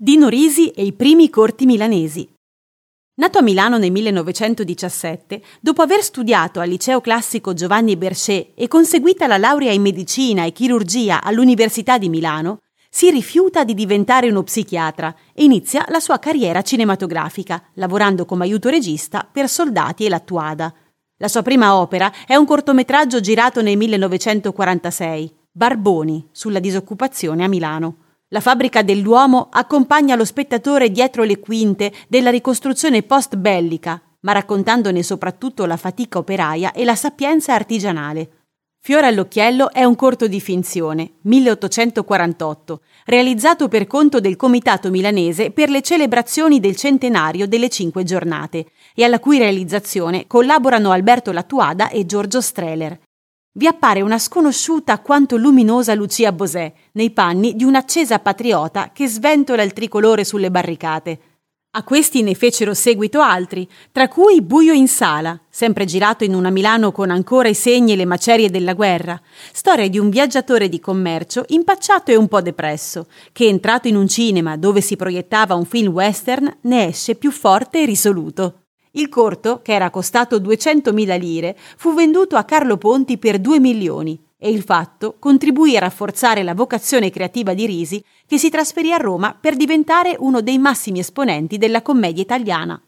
Dino Risi e i primi corti milanesi. Nato a Milano nel 1917, dopo aver studiato al liceo classico Giovanni Berchet e conseguita la laurea in medicina e chirurgia all'Università di Milano, si rifiuta di diventare uno psichiatra e inizia la sua carriera cinematografica, lavorando come aiuto regista per Soldati e l'Attuada. La sua prima opera è un cortometraggio girato nel 1946, Barboni, sulla disoccupazione a Milano. La fabbrica dell'uomo accompagna lo spettatore dietro le quinte della ricostruzione post-bellica, ma raccontandone soprattutto la fatica operaia e la sapienza artigianale. Fiore all'occhiello è un corto di finzione, 1848, realizzato per conto del Comitato milanese per le celebrazioni del centenario delle Cinque Giornate, e alla cui realizzazione collaborano Alberto Lattuada e Giorgio Streller vi appare una sconosciuta quanto luminosa Lucia Bosè nei panni di un'accesa patriota che sventola il tricolore sulle barricate. A questi ne fecero seguito altri, tra cui Buio in sala, sempre girato in una Milano con ancora i segni e le macerie della guerra, storia di un viaggiatore di commercio impacciato e un po' depresso, che entrato in un cinema dove si proiettava un film western ne esce più forte e risoluto. Il corto, che era costato 200.000 lire, fu venduto a Carlo Ponti per 2 milioni e il fatto contribuì a rafforzare la vocazione creativa di Risi, che si trasferì a Roma per diventare uno dei massimi esponenti della commedia italiana.